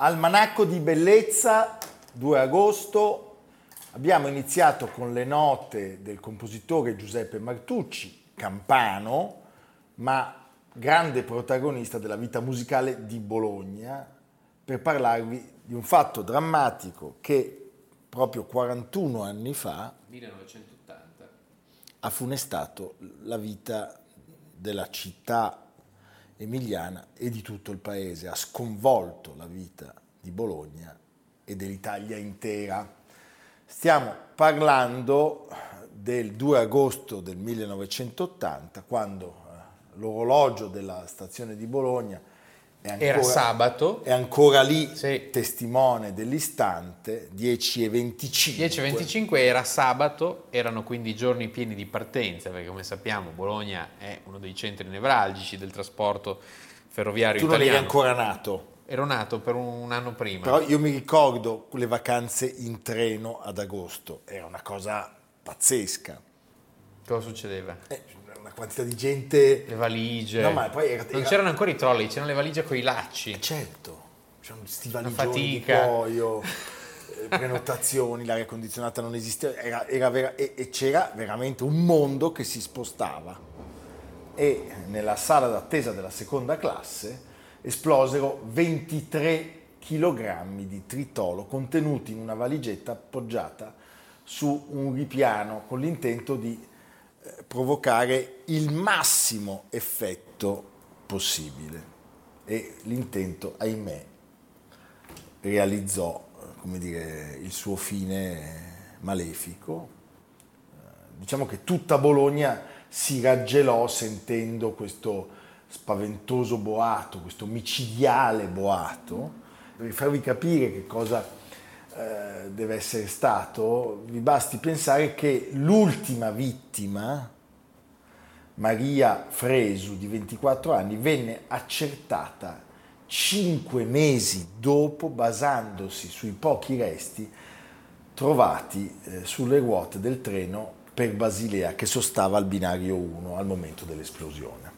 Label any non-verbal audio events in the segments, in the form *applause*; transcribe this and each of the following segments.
Almanacco di bellezza, 2 agosto. Abbiamo iniziato con le note del compositore Giuseppe Martucci, campano, ma grande protagonista della vita musicale di Bologna, per parlarvi di un fatto drammatico che proprio 41 anni fa 1980. ha funestato la vita della città emiliana e di tutto il paese, ha sconvolto la vita di Bologna e dell'Italia intera. Stiamo parlando del 2 agosto del 1980, quando eh, l'orologio della stazione di Bologna ancora, Era sabato. È ancora lì, sì. testimone dell'istante, 10 e 25. 10 e 25 era sabato, erano quindi giorni pieni di partenza, perché come sappiamo Bologna è uno dei centri nevralgici del trasporto ferroviario tu italiano. Tu non eri ancora nato? Ero nato per un anno prima. Però io mi ricordo le vacanze in treno ad agosto, era una cosa pazzesca. Cosa succedeva? Eh, una quantità di gente. Le valigie. No, ma poi era, non c'erano ancora i trolley, c'erano le valigie con i lacci. Certo, c'erano questi valigioni di cuoio, *laughs* eh, prenotazioni, l'aria condizionata non esisteva, era, era vera, e, e c'era veramente un mondo che si spostava. E nella sala d'attesa della seconda classe esplosero 23 kg di tritolo contenuti in una valigetta appoggiata su un ripiano con l'intento di provocare il massimo effetto possibile. E l'intento, ahimè, realizzò come dire, il suo fine malefico. Eh, diciamo che tutta Bologna si raggelò sentendo questo spaventoso boato, questo micidiale boato, per farvi capire che cosa eh, deve essere stato, vi basti pensare che l'ultima vittima, Maria Fresu di 24 anni, venne accertata cinque mesi dopo basandosi sui pochi resti trovati eh, sulle ruote del treno per Basilea che sostava al binario 1 al momento dell'esplosione.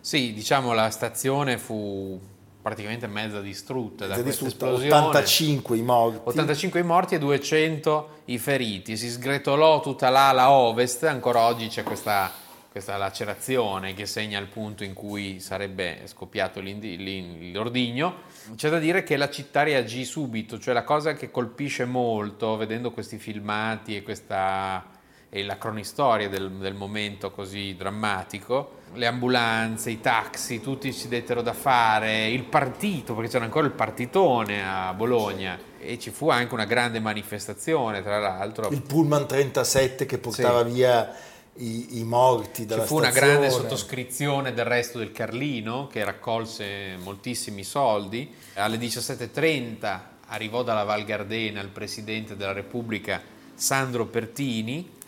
Sì, diciamo la stazione fu praticamente mezza distrutta mezza da questa distrutta, esplosione. 85 i morti. 85 i morti e 200 i feriti. Si sgretolò tutta l'ala ovest, ancora oggi c'è questa, questa lacerazione che segna il punto in cui sarebbe scoppiato l'ordigno. C'è da dire che la città reagì subito, cioè la cosa che colpisce molto vedendo questi filmati e questa e la cronistoria del, del, momento così drammatico, le ambulanze, i taxi, tutti si dettero da fare, il partito, perché c'era ancora il partitone a Bologna e ci fu anche una grande manifestazione, tra l'altro. Il Pullman 37 che portava sì. via i, i, morti dalla Ci fu stazione. una grande sottoscrizione del resto del Carlino che raccolse moltissimi soldi. Alle 17.30 arrivò dalla Val Gardena il Presidente della Repubblica Sandro Pertini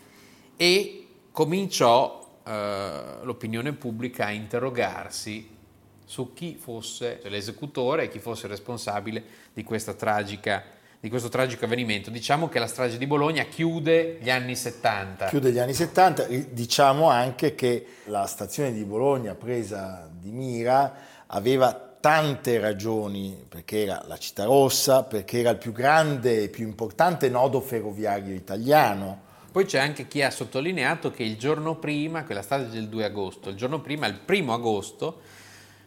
e cominciò eh, l'opinione pubblica a interrogarsi su chi fosse l'esecutore e chi fosse responsabile di, tragica, di, questo tragico avvenimento. Diciamo che la strage di Bologna chiude gli anni 70. Chiude gli anni 70, diciamo anche che la stazione di Bologna presa di mira aveva tante ragioni, perché era la città rossa, perché era il più grande e più importante nodo ferroviario italiano poi c'è anche chi ha sottolineato che il giorno prima, quella strage del 2 agosto, il giorno prima, il primo agosto,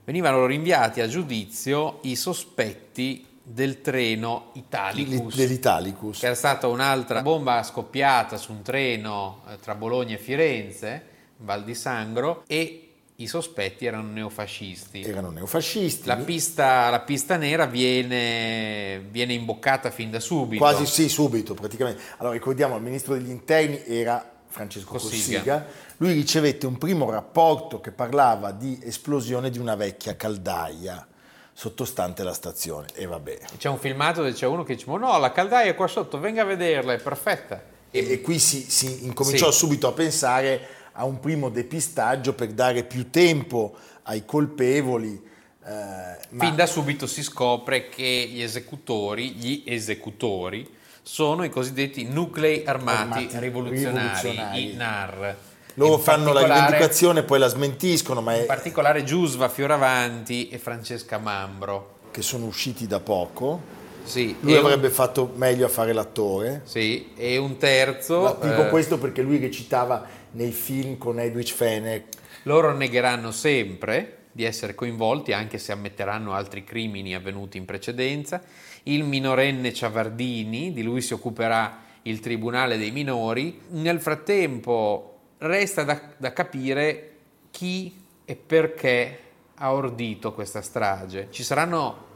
venivano rinviati a giudizio i sospetti del treno Italicus, dell'Italicus. che era stata un'altra bomba scoppiata su un treno eh, tra Bologna e Firenze, Val di Sangro, e i sospetti erano neofascisti. Erano neofascisti. La pista, la pista nera viene, viene, imboccata fin da subito. Quasi sì, subito praticamente. Allora ricordiamo, il ministro degli interni era Francesco Cossiga. Cossiga. Lui ricevette un primo rapporto che parlava di esplosione di una vecchia caldaia sottostante la stazione e vabbè. C'è un filmato dove c'è uno che dice ma no, la caldaia è qua sotto, venga a vederla, è perfetta. E, e qui si, si incominciò sì. subito a pensare a un primo depistaggio per dare più tempo ai colpevoli. Eh, ma... Fin da subito si scopre che gli esecutori, gli esecutori sono i cosiddetti nuclei armati, armati rivoluzionari, rivoluzionari, i NAR loro in fanno la rivendicazione e poi la smentiscono. Ma è... In particolare Giusva Fioravanti e Francesca Mambro. Che sono usciti da poco. Sì, lui avrebbe un... fatto meglio a fare l'attore. Sì, e un terzo... Ma dico eh... questo perché lui recitava nei film con Edwidge Fenech. Loro negheranno sempre di essere coinvolti, anche se ammetteranno altri crimini avvenuti in precedenza. Il minorenne Ciavardini, di lui si occuperà il Tribunale dei Minori. Nel frattempo resta da, da capire chi e perché ha ordito questa strage. Ci saranno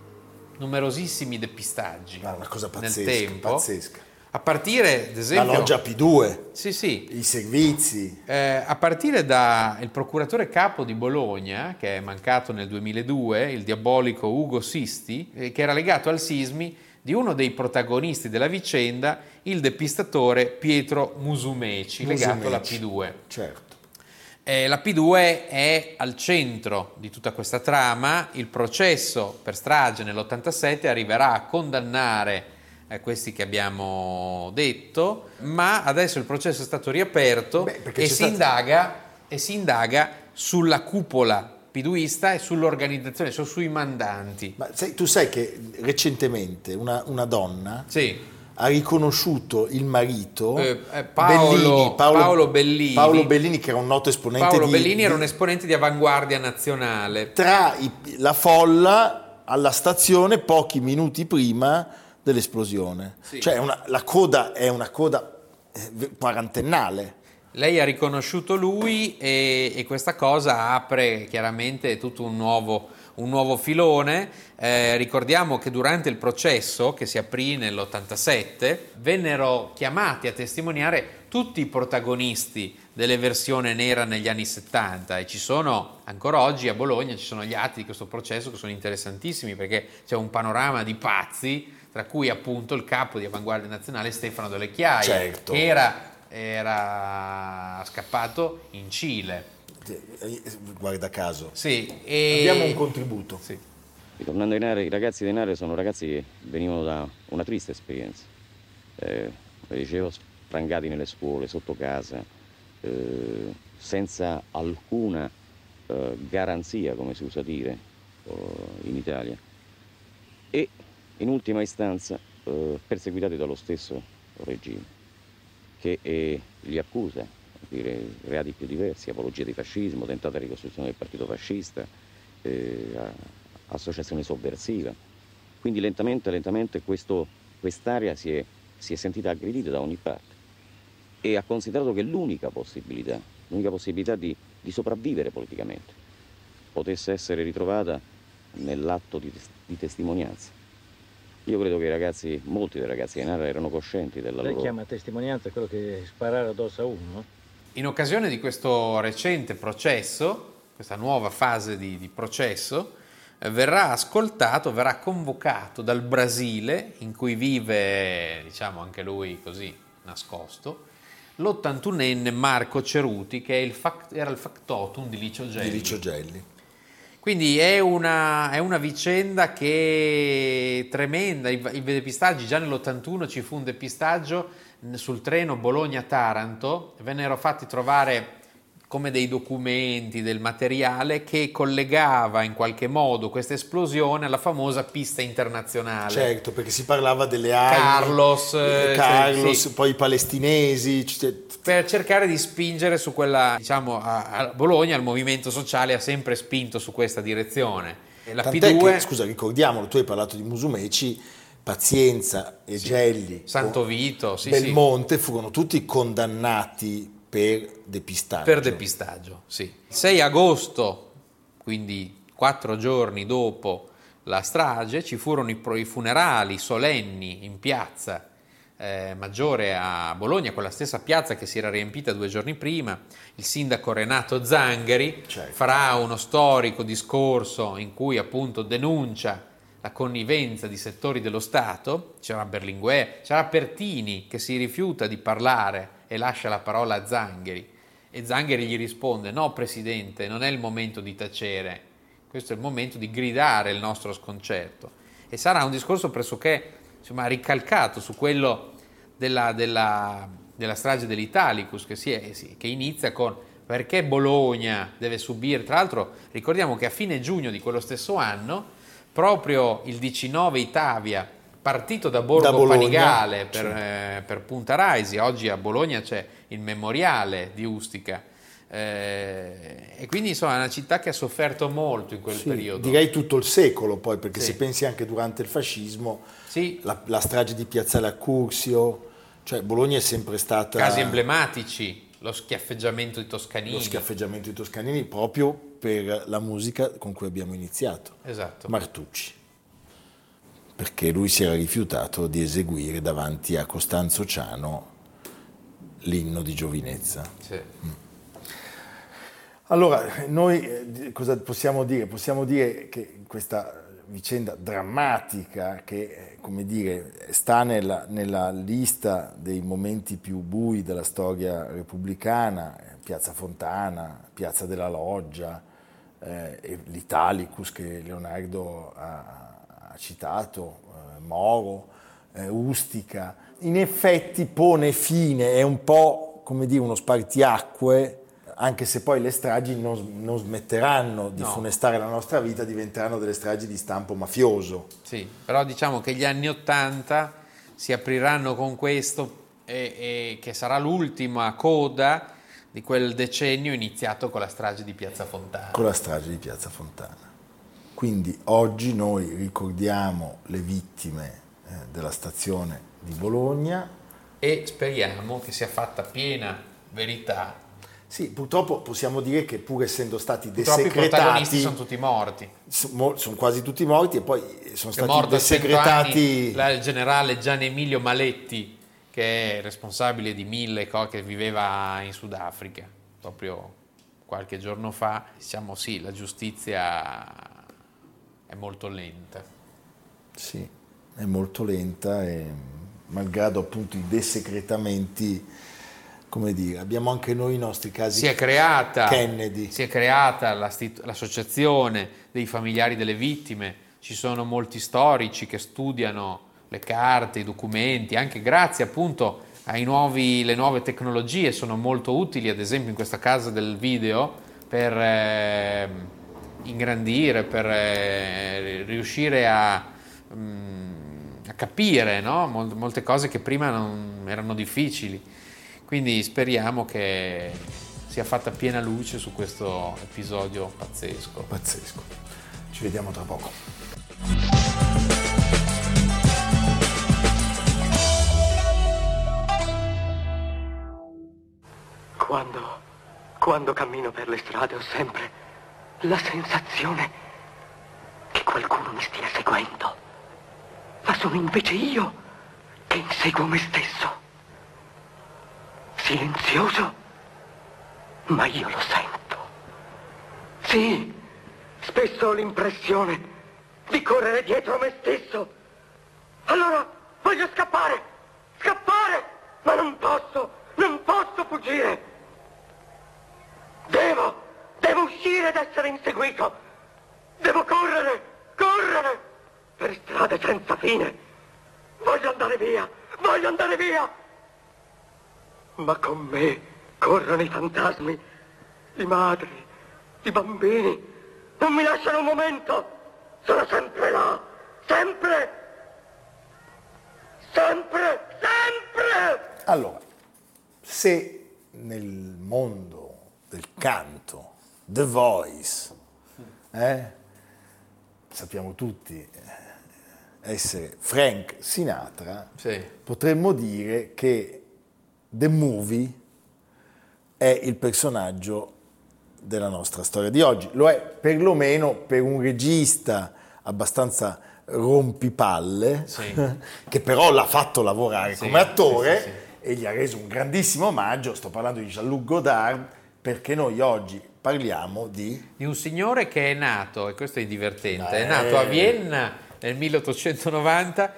numerosissimi depistaggi ah, una cosa pazzesca, nel tempo. Pazzesca. A partire, ad esempio... La loggia P2, sì, sì. i servizi. Eh, a partire dal procuratore capo di Bologna, che è mancato nel 2002, il diabolico Ugo Sisti, eh, che era legato al sismi di uno dei protagonisti della vicenda, il depistatore Pietro Musumeci, Musumeci. legato alla P2. Certo. Eh, la P2 è al centro di tutta questa trama, il processo per strage nell'87 arriverà a condannare eh, questi che abbiamo detto, ma adesso il processo è stato riaperto Beh, e, si stato... indaga, e si indaga sulla cupola piduista e sull'organizzazione, cioè sui mandanti. Ma sai, tu sai che recentemente una, una donna sì. Ha riconosciuto il marito eh, eh, Paolo, Bellini, Paolo, Paolo, Bellini, Paolo, Bellini, che era un noto esponente Paolo di, Bellini era un esponente di avanguardia nazionale. Tra i, la folla alla stazione pochi minuti prima dell'esplosione. Sì. Cioè una, la coda è una coda eh, quarantennale. Lei ha riconosciuto lui e, e, questa cosa apre chiaramente tutto un nuovo, un nuovo filone. Eh, ricordiamo che durante il processo, che si aprì nell'87, vennero chiamati a testimoniare tutti i protagonisti dell'eversione nera negli anni 70 e ci sono ancora oggi a Bologna ci sono gli atti di questo processo che sono interessantissimi perché c'è un panorama di pazzi tra cui appunto il capo di Avanguardia Nazionale Stefano Delle Chiaie certo. che era era scappato in Cile. Guarda caso. Sì, e... Abbiamo un contributo. Sì. Ritornando ai Nare, i ragazzi dei Nare sono ragazzi che venivano da una triste esperienza. Eh, dicevo, sprangati nelle scuole, sotto casa, eh, senza alcuna eh, garanzia, come si usa dire eh, in Italia. E in ultima istanza eh, perseguitati dallo stesso regime che eh, li accusa di reati più diversi, apologia di fascismo, tentata ricostruzione del partito fascista, eh, associazione sovversiva. Quindi lentamente, lentamente questo, quest'area si è, si è sentita aggredita da ogni parte e ha considerato che l'unica possibilità, l'unica possibilità di, di sopravvivere politicamente potesse essere ritrovata nell'atto di, di testimonianza. Io credo che i ragazzi, molti dei ragazzi di Nara erano coscienti della Lei loro... Lei chiama testimonianza quello che sparare addosso a uno? In occasione di questo recente processo, questa nuova fase di, di processo, eh, verrà ascoltato, verrà convocato dal Brasile, in cui vive, diciamo anche lui così, nascosto, l'81enne Marco Ceruti, che il fact, era il factotum di Licio Gelli. Di Licio Gelli. Quindi è una, è una, vicenda che è tremenda, i, i depistaggi, già nell'81 ci fu un depistaggio sul treno Bologna-Taranto, vennero fatti trovare come dei documenti, del materiale che collegava in qualche modo questa esplosione alla famosa pista internazionale. Certo, perché si parlava delle armi. Carlos, eh, eh, Carlos sì. poi i palestinesi. cioè, per cercare di spingere su quella, diciamo, a, a Bologna il movimento sociale ha sempre spinto su questa direzione. La Tant'è P2, che, scusa, ricordiamolo, tu hai parlato di Musumeci, Pazienza e Gelli, Santo Vito, sì, sì. Belmonte furono tutti condannati per depistaggio. Per depistaggio, sì. Il 6 agosto, quindi quattro giorni dopo la strage, ci furono i funerali solenni in piazza eh, Maggiore a Bologna, quella stessa piazza che si era riempita due giorni prima. Il sindaco Renato Zangheri Certo. farà uno storico discorso in cui appunto denuncia la connivenza di settori dello Stato, c'era Berlinguer, c'era Pertini che si rifiuta di parlare e lascia la parola a Zangheri e Zangheri gli risponde no Presidente, non è il momento di tacere, questo è il momento di gridare il nostro sconcerto e sarà un discorso pressoché insomma, ricalcato su quello della, della, della strage dell'Italicus che, è- che inizia con perché Bologna deve subire, tra l'altro ricordiamo che a fine giugno di quello stesso anno proprio il 19 Itavia, partito da Borgo Da Panigale per, eh, per Punta Raisi, oggi a Bologna c'è il memoriale di Ustica. eh, e quindi insomma è una città che ha sofferto molto in quel Sì, periodo. Direi tutto il secolo poi, perché Sì. se pensi anche durante il fascismo, Sì, la, la strage di Piazzale Accursio, cioè Bologna è sempre stata casi emblematici, lo schiaffeggiamento di Toscanini. lo schiaffeggiamento di Toscanini proprio per la musica con cui abbiamo iniziato, Esatto. Martucci, perché lui si era rifiutato di eseguire davanti a Costanzo Ciano l'inno di giovinezza. Sì. Allora, noi eh, cosa possiamo dire? Possiamo dire che questa vicenda drammatica che, eh, come dire, sta nella, nella lista dei momenti più bui della storia repubblicana, eh, Piazza Fontana, Piazza della Loggia, eh, l'Italicus che Leonardo ha, ha citato, eh, Moro, eh, Ustica, in effetti pone fine, è un po' come dire uno spartiacque, anche se poi le stragi non, non smetteranno di No. funestare la nostra vita, diventeranno delle stragi di stampo mafioso. Sì, però diciamo che gli anni Ottanta si apriranno con questo e, e che sarà l'ultima coda di quel decennio iniziato con la strage di Piazza Fontana. con la strage di Piazza Fontana. Quindi oggi noi ricordiamo le vittime eh, della stazione di Bologna. E speriamo che sia fatta piena verità. Sì, purtroppo possiamo dire che pur essendo stati Purtroppo i protagonisti sono tutti morti. sono, sono quasi tutti morti e poi sono stati morto a 100 desecretati. anni il generale Gian Emilio Maletti, che è responsabile di mille cose, che viveva in Sudafrica, proprio qualche giorno fa. Diciamo sì, la giustizia è molto lenta. Sì, è molto lenta e malgrado appunto i desecretamenti, come dire, abbiamo anche noi i nostri casi. Si è creata, Kennedy. si è creata l'associazione dei familiari delle vittime, ci sono molti storici che studiano le carte, i documenti, anche grazie appunto ai nuovi, le nuove tecnologie sono molto utili, ad esempio in questa casa del video, per eh, ingrandire, per eh, riuscire a, mm, a capire no? Mol- molte cose che prima non erano difficili. Quindi speriamo che sia fatta piena luce su questo episodio pazzesco. Pazzesco. Ci vediamo tra poco. Quando, quando cammino per le strade ho sempre la sensazione che qualcuno mi stia seguendo. Ma sono invece io che inseguo me stesso. Silenzioso, ma io lo sento. Sì, spesso ho l'impressione di correre dietro me stesso. Allora voglio scappare, scappare, ma non posso, non posso fuggire. Essere inseguito. Devo correre, correre per strade senza fine. Voglio andare via, voglio andare via. Ma con me corrono i fantasmi di madri, di bambini. Non mi lasciano un momento. Sono sempre là. Sempre. Sempre. Sempre. Allora, se nel mondo del canto, The Voice, eh, sappiamo tutti eh, essere Frank Sinatra, Sì. potremmo dire che The Movie è il personaggio della nostra storia di oggi. Lo è perlomeno per un regista abbastanza rompipalle, Sì. *laughs* che però l'ha fatto lavorare Sì, come attore e gli ha reso un grandissimo omaggio. Sto parlando di Jean-Luc Godard, perché noi oggi parliamo di... Di un signore che è nato, e questo è divertente, Eh. è nato a Vienna nel 1890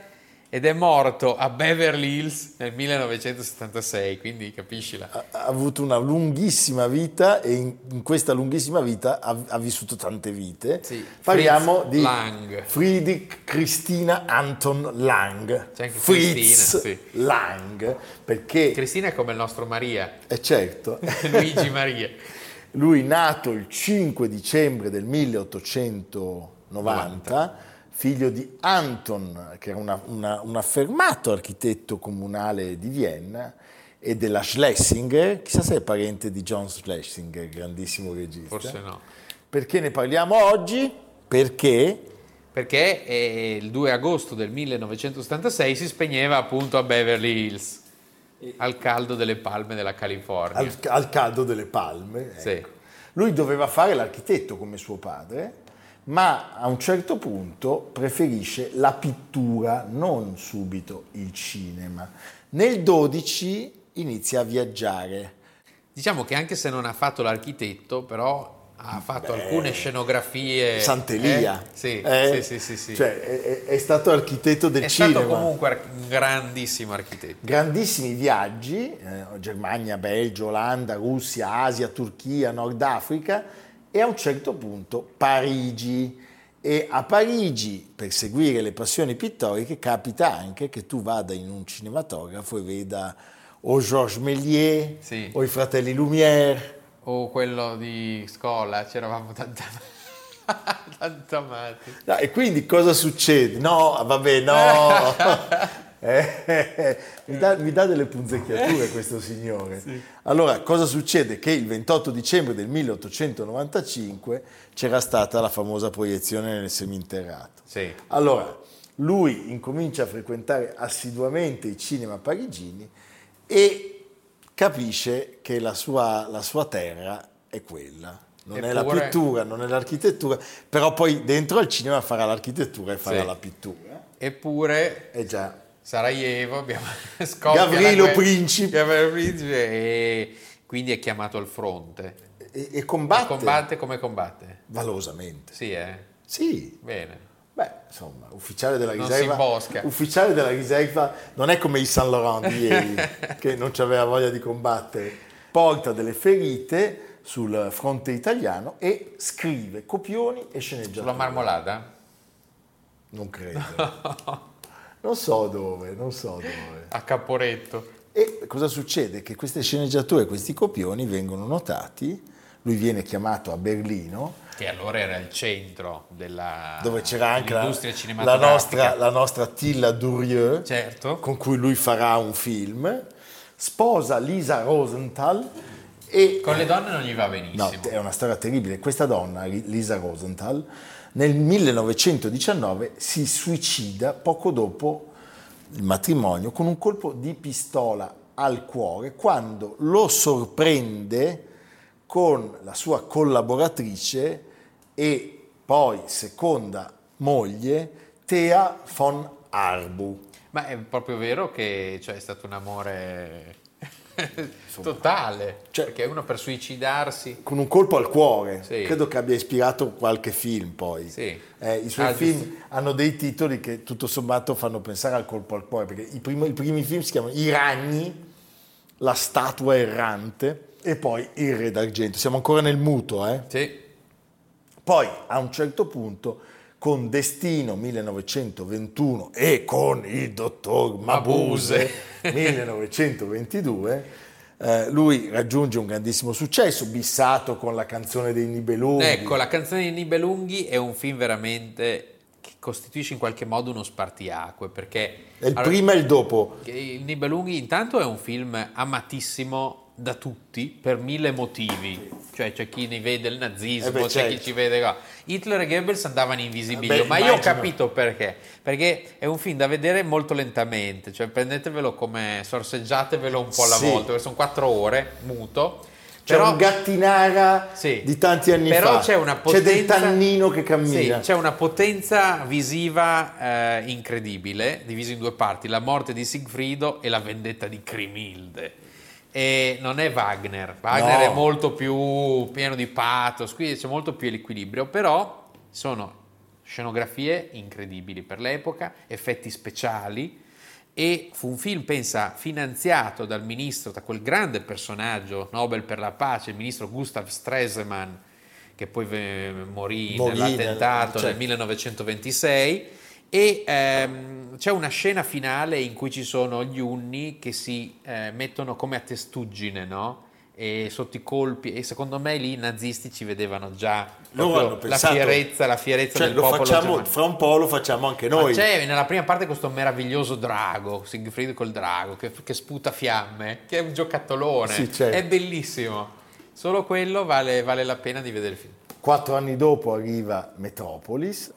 ed è morto a Beverly Hills nel 1976, quindi capisci la... ha ha avuto una lunghissima vita e in, in questa lunghissima vita ha, ha vissuto tante vite. Sì, Parliamo Fritz di Lang. Friedrich Christina Anton Lang. C'è anche Fritz Cristina, sì. Lang, perché Cristina è come il nostro Maria, è certo, *laughs* Luigi Maria. Lui nato il 5 dicembre del 1890, figlio di Anton, che era una- una- un affermato architetto comunale di Vienna, e della Schlesinger, chissà se è parente di John Schlesinger, grandissimo regista. Forse no. Perché ne parliamo oggi? Perché Perché eh, il 2 agosto del 1976 si spegneva appunto a Beverly Hills, al caldo delle palme della California. al, al caldo delle palme, Sì. ecco. lui doveva fare l'architetto come suo padre, ma a un certo punto preferisce la pittura, non subito il cinema. Nel 12 inizia a viaggiare. Diciamo che anche se non ha fatto l'architetto, però ha fatto alcune scenografie. Santelia. Eh? Sì, Eh? sì, sì, sì, sì. Cioè, è, è- è stato architetto del è cinema. stato comunque un grandissimo architetto. grandissimi viaggi, eh, Germania, Belgio, Olanda, Russia, Asia, Turchia, Nord Africa e a un certo punto Parigi. E a Parigi, per seguire le passioni pittoriche, capita anche che tu vada in un cinematografo e veda o Georges Méliès Sì. o i fratelli Lumière. O quello di Scola, c'eravamo tanto, *laughs* tanto amati. No, e quindi cosa succede? No, vabbè, no. Eh, *laughs* eh, mi, dà, mi dà delle punzecchiature questo signore. Allora, cosa succede? Che il 28 dicembre del 1895 c'era stata la famosa proiezione nel seminterrato. Sì. Allora, lui incomincia a frequentare assiduamente i cinema parigini e capisce che la sua, la sua terra è quella. Non è la Eppure- pittura, non è l'architettura, però poi dentro al cinema farà l'architettura e farà Sì. la pittura. Eppure Eh già, Sarajevo abbiamo *laughs* scoppia Gavrilo Principe. Gavrilo Principe e quindi è chiamato al fronte. e, e combatte, Combatte come combatte? valosamente. Sì, eh? Sì, Bene. Beh, insomma, ufficiale della riserva. Ufficiale della riserva non è come il Saint Laurent di ieri, *laughs* che non aveva voglia di combattere. Porta delle ferite sul fronte italiano e scrive copioni e sceneggiature. Sulla marmolada? Non credo. *laughs* Non so dove, non so dove. A Caporetto. E cosa succede? Che queste sceneggiature, questi copioni vengono notati, lui viene chiamato a Berlino, Che allora era il centro della dove c'era anche la, la nostra, la nostra Tilla Durieux, Certo. con cui lui farà un film, sposa Lisa Rosenthal e... Con le donne non gli va No, benissimo. è una storia terribile. Questa donna, Lisa Rosenthal, nel 1919 si suicida poco dopo il matrimonio con un colpo di pistola al cuore quando lo sorprende con la sua collaboratrice e poi seconda moglie Thea von Arbu. Ma è proprio vero che cioè, è stato un amore *laughs* totale. Cioè- perché uno per suicidarsi. con un colpo al cuore. Sì. Credo che abbia ispirato qualche film poi. Sì. Eh, I suoi Ah, film giusto. hanno dei titoli che tutto sommato fanno pensare al colpo al cuore, perché i, primi- i primi film si chiamano I ragni, La statua errante e poi Il re d'argento. Siamo ancora nel muto, eh? Sì. Poi a un certo punto con Destino 1921 e con il dottor Mabuse 1922 *laughs* Eh, lui raggiunge un grandissimo successo, bissato con la canzone dei Nibelunghi. Ecco, la canzone dei Nibelunghi è un film veramente che costituisce in qualche modo uno spartiacque, perché... È il allora, prima e il dopo. Il Nibelunghi intanto è un film amatissimo da tutti per mille motivi, cioè c'è chi ne vede il nazismo, Eh beh, c'è certo. chi ci vede qua. Hitler e Goebbels andavano in visibilio, Eh beh, ma io ho immagino. capito perché, perché è un film da vedere molto lentamente, cioè prendetevelo come, sorseggiatevelo un po' alla Sì. volta, perché sono quattro ore, muto. C'è però- un gattinara Sì. di tanti anni Però fa. c'è una C'è potenza del tannino che cammina. Sì, c'è una potenza visiva eh, incredibile, divisa in due parti, la morte di Sigfrido e la vendetta di Crimilde. E non è Wagner, Wagner No. è molto più pieno di pathos, qui c'è molto più l'equilibrio, però sono scenografie incredibili per l'epoca, effetti speciali e fu un film, pensa, finanziato dal ministro, da quel grande personaggio Nobel per la pace, il ministro Gustav Stresemann, che poi ve- morì, Morì nell'attentato nel- nel 1926 e ehm, c'è una scena finale in cui ci sono gli unni che si eh, mettono come a testuggine, no? E sotto i colpi, e secondo me lì i nazisti ci vedevano già pensato- la fierezza, la fierezza Cioè, del lo popolo facciamo, fra un po' lo facciamo anche Ma noi. c'è nella prima parte questo meraviglioso drago, Siegfried col drago, che, che sputa fiamme, che è un giocattolone, Sì, certo. è bellissimo. Solo quello vale, vale la pena di vedere il film. Quattro anni dopo arriva Metropolis.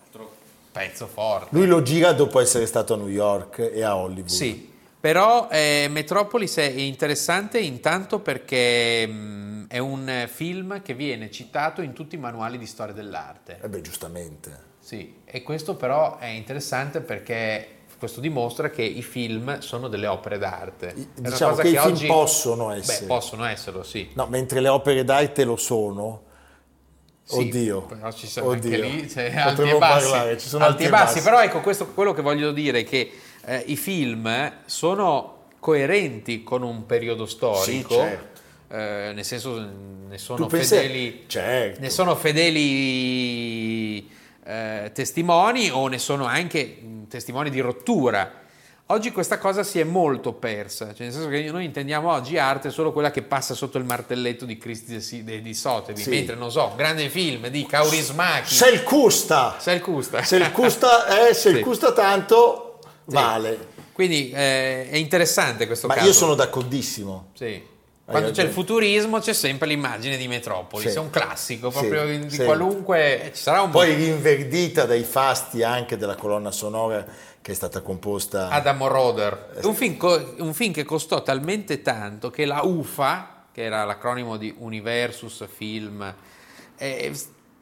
Pezzo forte. Lui lo gira dopo essere stato a New York e a Hollywood. Sì, però eh, Metropolis è interessante intanto perché mh, è un eh, film che viene citato in tutti i manuali di storia dell'arte. E beh, giustamente. Sì, e questo però è interessante perché questo dimostra che i film sono delle opere d'arte. Diciamo cosa che i film oggi- possono essere. Beh, possono esserlo, sì. No, mentre le opere d'arte lo sono. Sì, Oddio. però ci sono anche Oddio. lì c'è Potremmo alti e bassi, parlare, ci sono alti alti e bassi. bassi. però ecco questo quello che voglio dire è che eh, i film sono coerenti con un periodo storico Sì, certo. eh, nel senso ne sono pensi- fedeli Certo. ne sono fedeli eh, testimoni o ne sono anche mh, testimoni di rottura. Oggi questa cosa si è molto persa, cioè nel senso che noi intendiamo oggi arte solo quella che passa sotto il martelletto di Cristi di Sotheby's, Sì. mentre non so, un grande film di Kaurismäki, Se il custa, se il Custa. se il custa, eh, *laughs* se il Sì. custa tanto, Sì. vale. Quindi eh, è interessante questo Ma caso. io sono d'accordissimo. Sì. Quando c'è il futurismo c'è sempre l'immagine di Metropolis, Sì. è un classico Sì, proprio di sì. qualunque... eh, Ci sarà un Poi rinverdita dai fasti anche della colonna sonora che è stata composta. Adam Roder. Un film, co- un film che costò talmente tanto che la UFA, che era l'acronimo di Universus Film, eh,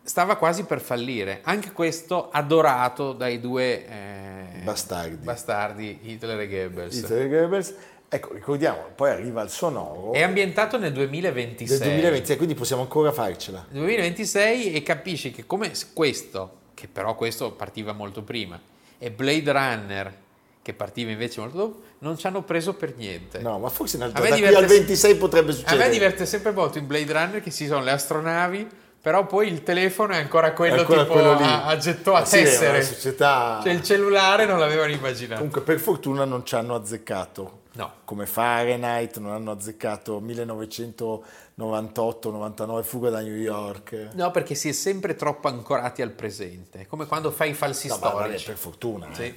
stava quasi per fallire. Anche questo adorato dai due eh, Bastardi. bastardi, Hitler e Goebbels. Hitler e Goebbels. Ecco, ricordiamo, poi arriva il sonoro È ambientato nel del 2026. 2020, quindi possiamo ancora farcela. Nel 2026 e capisci che come questo, che però questo partiva molto prima, e Blade Runner, che partiva invece molto dopo, non ci hanno preso per niente. No, ma forse in realtà A da qui al 26 potrebbe A succedere. me diverte sempre molto in Blade Runner che ci sono le astronavi, però poi il telefono è ancora quello Ancora tipo quello lì. a, a getto a Eh sì, è tessere. società- Cioè il cellulare non l'avevano immaginato. Comunque per fortuna non ci hanno azzeccato. No. Come Fahrenheit, non hanno azzeccato 1998-99 fuga da New York. No, perché si è sempre troppo ancorati al presente, come quando fai i falsi No, storici. per fortuna. Sì. eh.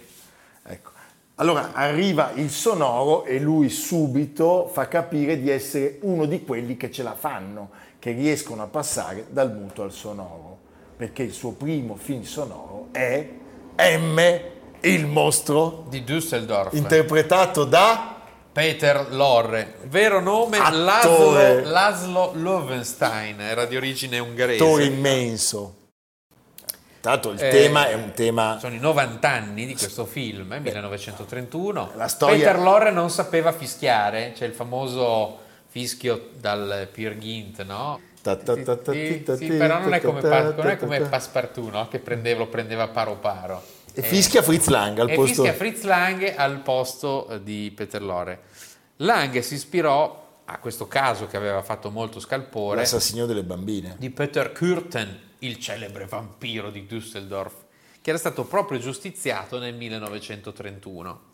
Ecco. Allora arriva il sonoro e lui subito fa capire di essere uno di quelli che ce la fanno, che riescono a passare dal muto al sonoro, perché il suo primo film sonoro è M, il mostro, Di Düsseldorf. interpretato da... Peter Lorre, vero nome Attore. Laszlo, Laszlo Lovenstein, era di origine ungherese. attore immenso. Tanto il Eh, tema è un tema... Sono i 90 anni di questo film, eh, 1931. La storia- Peter Lorre non sapeva fischiare, c'è il famoso fischio dal Peer Gynt, no? Sì, però non è come. Passepartout, no? Che lo prendeva paro paro. E fischia Fritz Lang al e posto... fischia Fritz Lang al posto eh, di Peter Lorre. Lang si ispirò a questo caso che aveva fatto molto scalpore L'assassino delle bambine. di Peter Kürten, il celebre vampiro di Düsseldorf, che era stato proprio giustiziato nel 1931.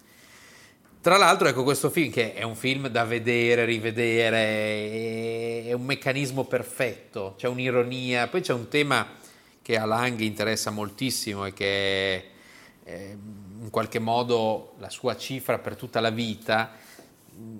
Tra l'altro, ecco questo film che è un film da vedere, rivedere, è un meccanismo perfetto, c'è un'ironia, poi c'è un tema che a Lang interessa moltissimo e che è in qualche modo la sua cifra per tutta la vita,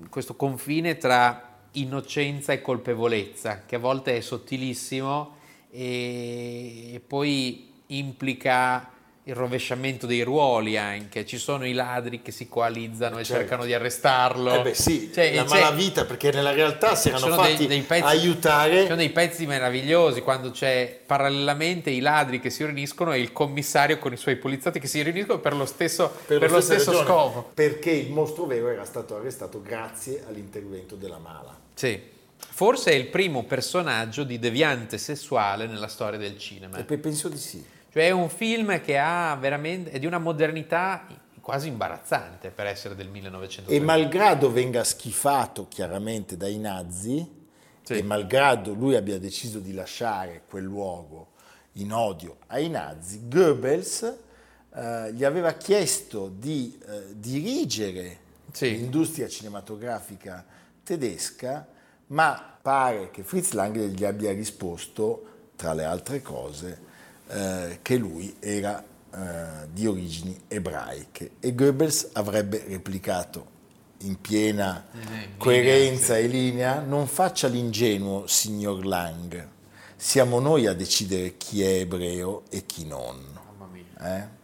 questo confine tra innocenza e colpevolezza, che a volte è sottilissimo e poi implica il rovesciamento dei ruoli anche, ci sono i ladri che si coalizzano e Certo. cercano di arrestarlo. Eh beh sì, Cioè, la c'è- malavita, perché nella realtà si erano sono dei- fatti dei pezzi- aiutare... Ci sono dei pezzi meravigliosi quando c'è parallelamente i ladri che si riuniscono e il commissario con i suoi poliziotti che si riuniscono per lo stesso, per lo stessa stesso ragione, scopo. Perché il mostro vero era stato arrestato grazie all'intervento della mala. Sì. Forse è il primo personaggio di deviante sessuale nella storia del cinema. E penso di sì. Cioè è un film che ha veramente è di una modernità quasi imbarazzante per essere del 1930. E malgrado venga schifato chiaramente dai nazi, Sì. e malgrado lui abbia deciso di lasciare quel luogo in odio ai nazi, Goebbels eh, gli aveva chiesto di eh, dirigere Sì. l'industria cinematografica tedesca, ma pare che Fritz Lang gli abbia risposto, tra le altre cose, eh, che lui era eh, di origini ebraiche e Goebbels avrebbe replicato in piena linea, coerenza e linea, non faccia l'ingenuo signor Lang, siamo noi a decidere chi è ebreo e chi non. Mamma mia. Eh?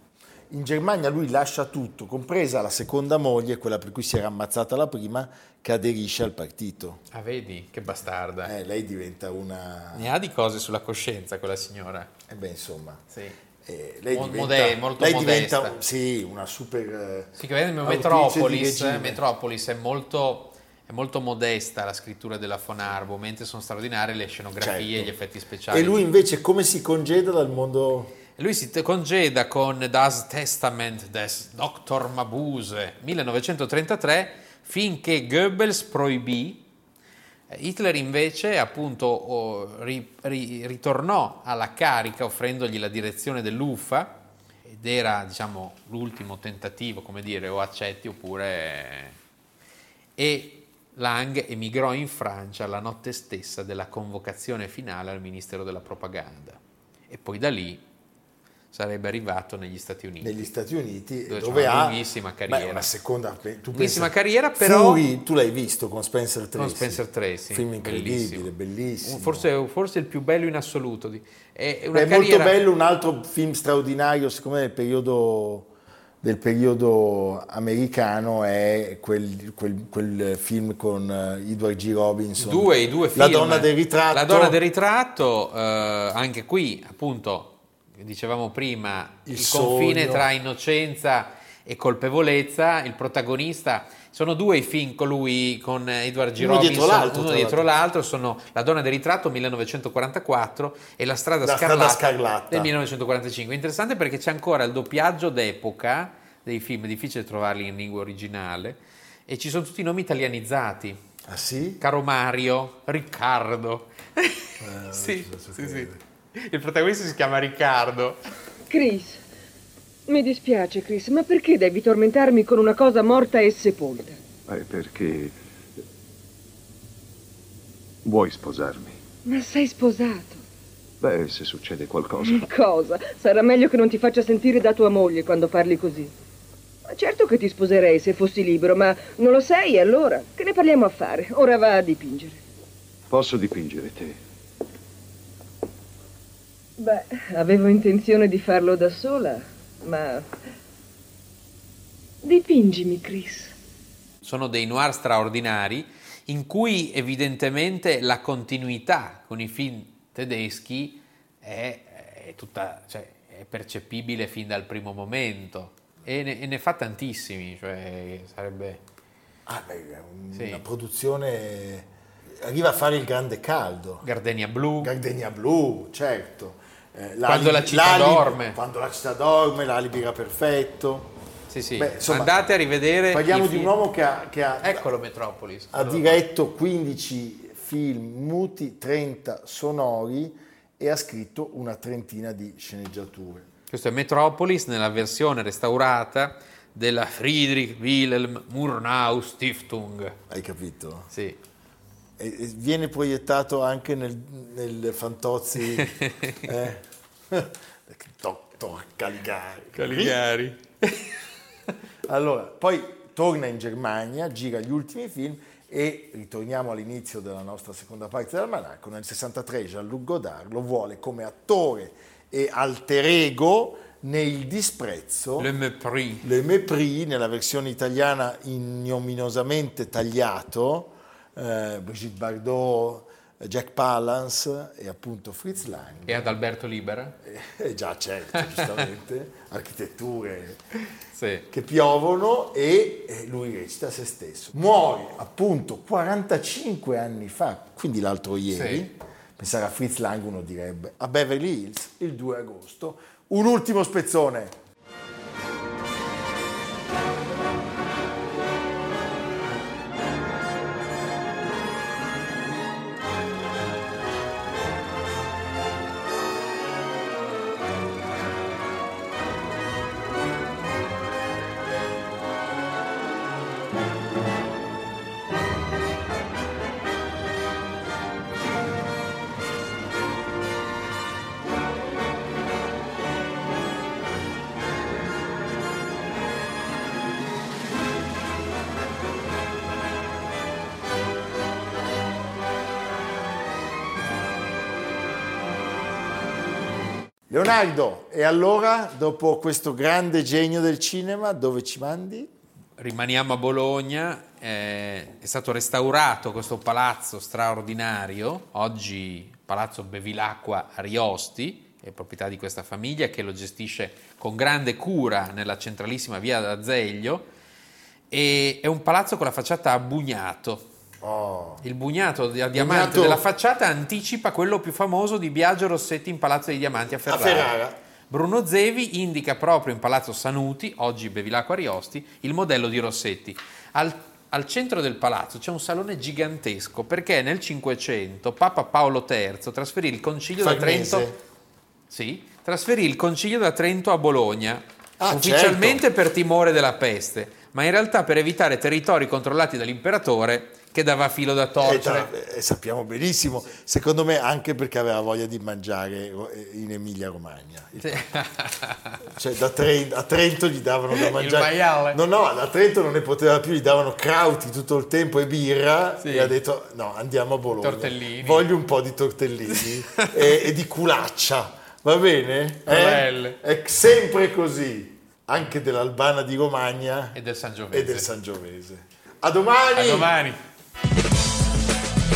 In Germania lui lascia tutto, compresa la seconda moglie, quella per cui si era ammazzata la prima, che aderisce al partito. Ah, vedi che bastarda. Eh, lei diventa una... Ne ha di cose sulla coscienza quella signora. Eh beh, insomma, Sì. eh, lei diventa, mode- molto lei modesta. diventa sì, una super... eh, Sì, che vedete, autrice di Metropolis, regime. Metropolis è molto, è molto modesta la scrittura della Fonarbo, mentre sono straordinarie le scenografie Certo. e gli effetti speciali. E lui invece come si congeda dal mondo... Lui si congeda con Das Testament des Dr. Mabuse 1933 finché Goebbels proibì. Eh, Hitler invece appunto ri- ri- ritornò alla carica offrendogli la direzione dell'UFA ed era diciamo l'ultimo tentativo, come dire, o accetti oppure... E Lang emigrò in Francia la notte stessa della convocazione finale al Ministero della Propaganda e poi da lì sarebbe arrivato negli Stati Uniti. negli Stati Uniti Dove dove una ha lunghissima Beh, carriera. una seconda Lunghissima carriera, però- Fury, tu l'hai visto con Spencer Tracy Con Spencer Tracy, film incredibile bellissimo. bellissimo Forse, forse il più bello in assoluto. di- È, una è molto bello un altro film straordinario secondo me del periodo del periodo americano è quel, quel- quel film con eh, Edward G. Robinson Due, i due film. La donna del ritratto La donna del ritratto, eh, anche qui appunto, dicevamo prima, il, Il confine sogno. tra innocenza e colpevolezza, il protagonista, sono due i film con lui, con Edward G. Uno Robinson, dietro l'altro, uno dietro l'altro. sono La donna del ritratto 1944 e La strada, La strada scarlatta, scarlatta. del 1945. Interessante perché c'è ancora il doppiaggio d'epoca dei film, è difficile trovarli in lingua originale, e ci sono tutti i nomi italianizzati. ah sì? Caro Mario, Riccardo. *laughs* sì, non so sì, sì. Il protagonista si chiama Riccardo. Chris, mi dispiace, Chris, ma perché devi tormentarmi con una cosa morta e sepolta? Eh, perché... Vuoi sposarmi? Ma sei sposato. Beh, se succede qualcosa... *laughs* Cosa? Sarà meglio che non ti faccia sentire da tua moglie quando parli così. Ma certo che ti sposerei se fossi libero, ma non lo sei allora? Che ne parliamo a fare? Ora va a dipingere. Posso dipingere te? Beh, avevo intenzione di farlo da sola, ma... Dipingimi, Chris. Sono dei noir straordinari in cui evidentemente la continuità con i film tedeschi è, è tutta, cioè, è percepibile fin dal primo momento e ne, e ne fa tantissimi, cioè sarebbe... Ah, beh, è un- Sì. una produzione arriva a fare il grande caldo Gardenia Blu, Gardenia Blu, certo. Eh, Quando la città dorme. Quando la città dorme, l'alibi era perfetto. sì sì, Beh, insomma, andate a rivedere... Parliamo di un uomo che ha, che ha- Eccolo Metropolis. ha diretto 15 film muti, 30 sonori e ha scritto una trentina di sceneggiature. Questo è Metropolis nella versione restaurata della Friedrich Wilhelm Murnau Stiftung. Hai capito? Sì. E- viene proiettato anche nel, nel Fantozzi *laughs* eh? *laughs* Dottor Caligari. Caligari. *laughs* Allora, poi torna in Germania, gira gli ultimi film e ritorniamo all'inizio della nostra seconda parte dell'almanacco. Nel 63 Jean-Luc Godard lo vuole come attore e alter ego nel disprezzo Le Mépris. Le Mépris, nella versione italiana ignominiosamente tagliato, eh, Brigitte Bardot, Jack Palance e appunto Fritz Lang. E ad Alberto Libera? Eh, già certo, *laughs* giustamente, architetture Sì. che piovono e eh, lui recita se stesso. Muore appunto 45 anni fa, quindi l'altro ieri, Sì. pensare a Fritz Lang uno direbbe, a Beverly Hills il 2 agosto. Un ultimo spezzone. Leonardo, e allora dopo questo grande genio del cinema, dove ci mandi? Rimaniamo a Bologna, eh, è stato restaurato questo palazzo straordinario, oggi Palazzo Bevilacqua Ariosti, è proprietà di questa famiglia che lo gestisce con grande cura nella centralissima via d'Azeglio e è un palazzo con la facciata a bugnato. Oh, Il bugnato di- a diamante Bugnato- della facciata anticipa quello più famoso di Biagio Rossetti in Palazzo dei Diamanti a a Ferrara. Ferrara. Bruno Zevi indica proprio in Palazzo Sanuti, oggi Bevilacqua Ariosti, il modello di Rossetti. Al, al centro del palazzo c'è un salone gigantesco perché nel Cinquecento Papa Paolo III trasferì il concilio da. Trento, sì, trasferì il concilio da Trento a Bologna, Ah, ufficialmente per timore della peste, ma in realtà per evitare territori controllati dall'imperatore che dava filo da Eh, torcere. già, eh, sappiamo benissimo, secondo me anche perché aveva voglia di mangiare eh, in Emilia Romagna. Il- *laughs* Cioè, da Trento, a Trento gli davano da mangiare. No, no, da Trento non ne poteva più, gli davano crauti tutto il tempo e birra. Sì. E ha detto: No, andiamo a Bologna. Tortellini. Voglio un po' di tortellini *laughs* e, e di culaccia. Va bene? Eh? È sempre così, anche dell'Albana di Romagna E del Sangiovese. e del Sangiovese. A domani! A domani.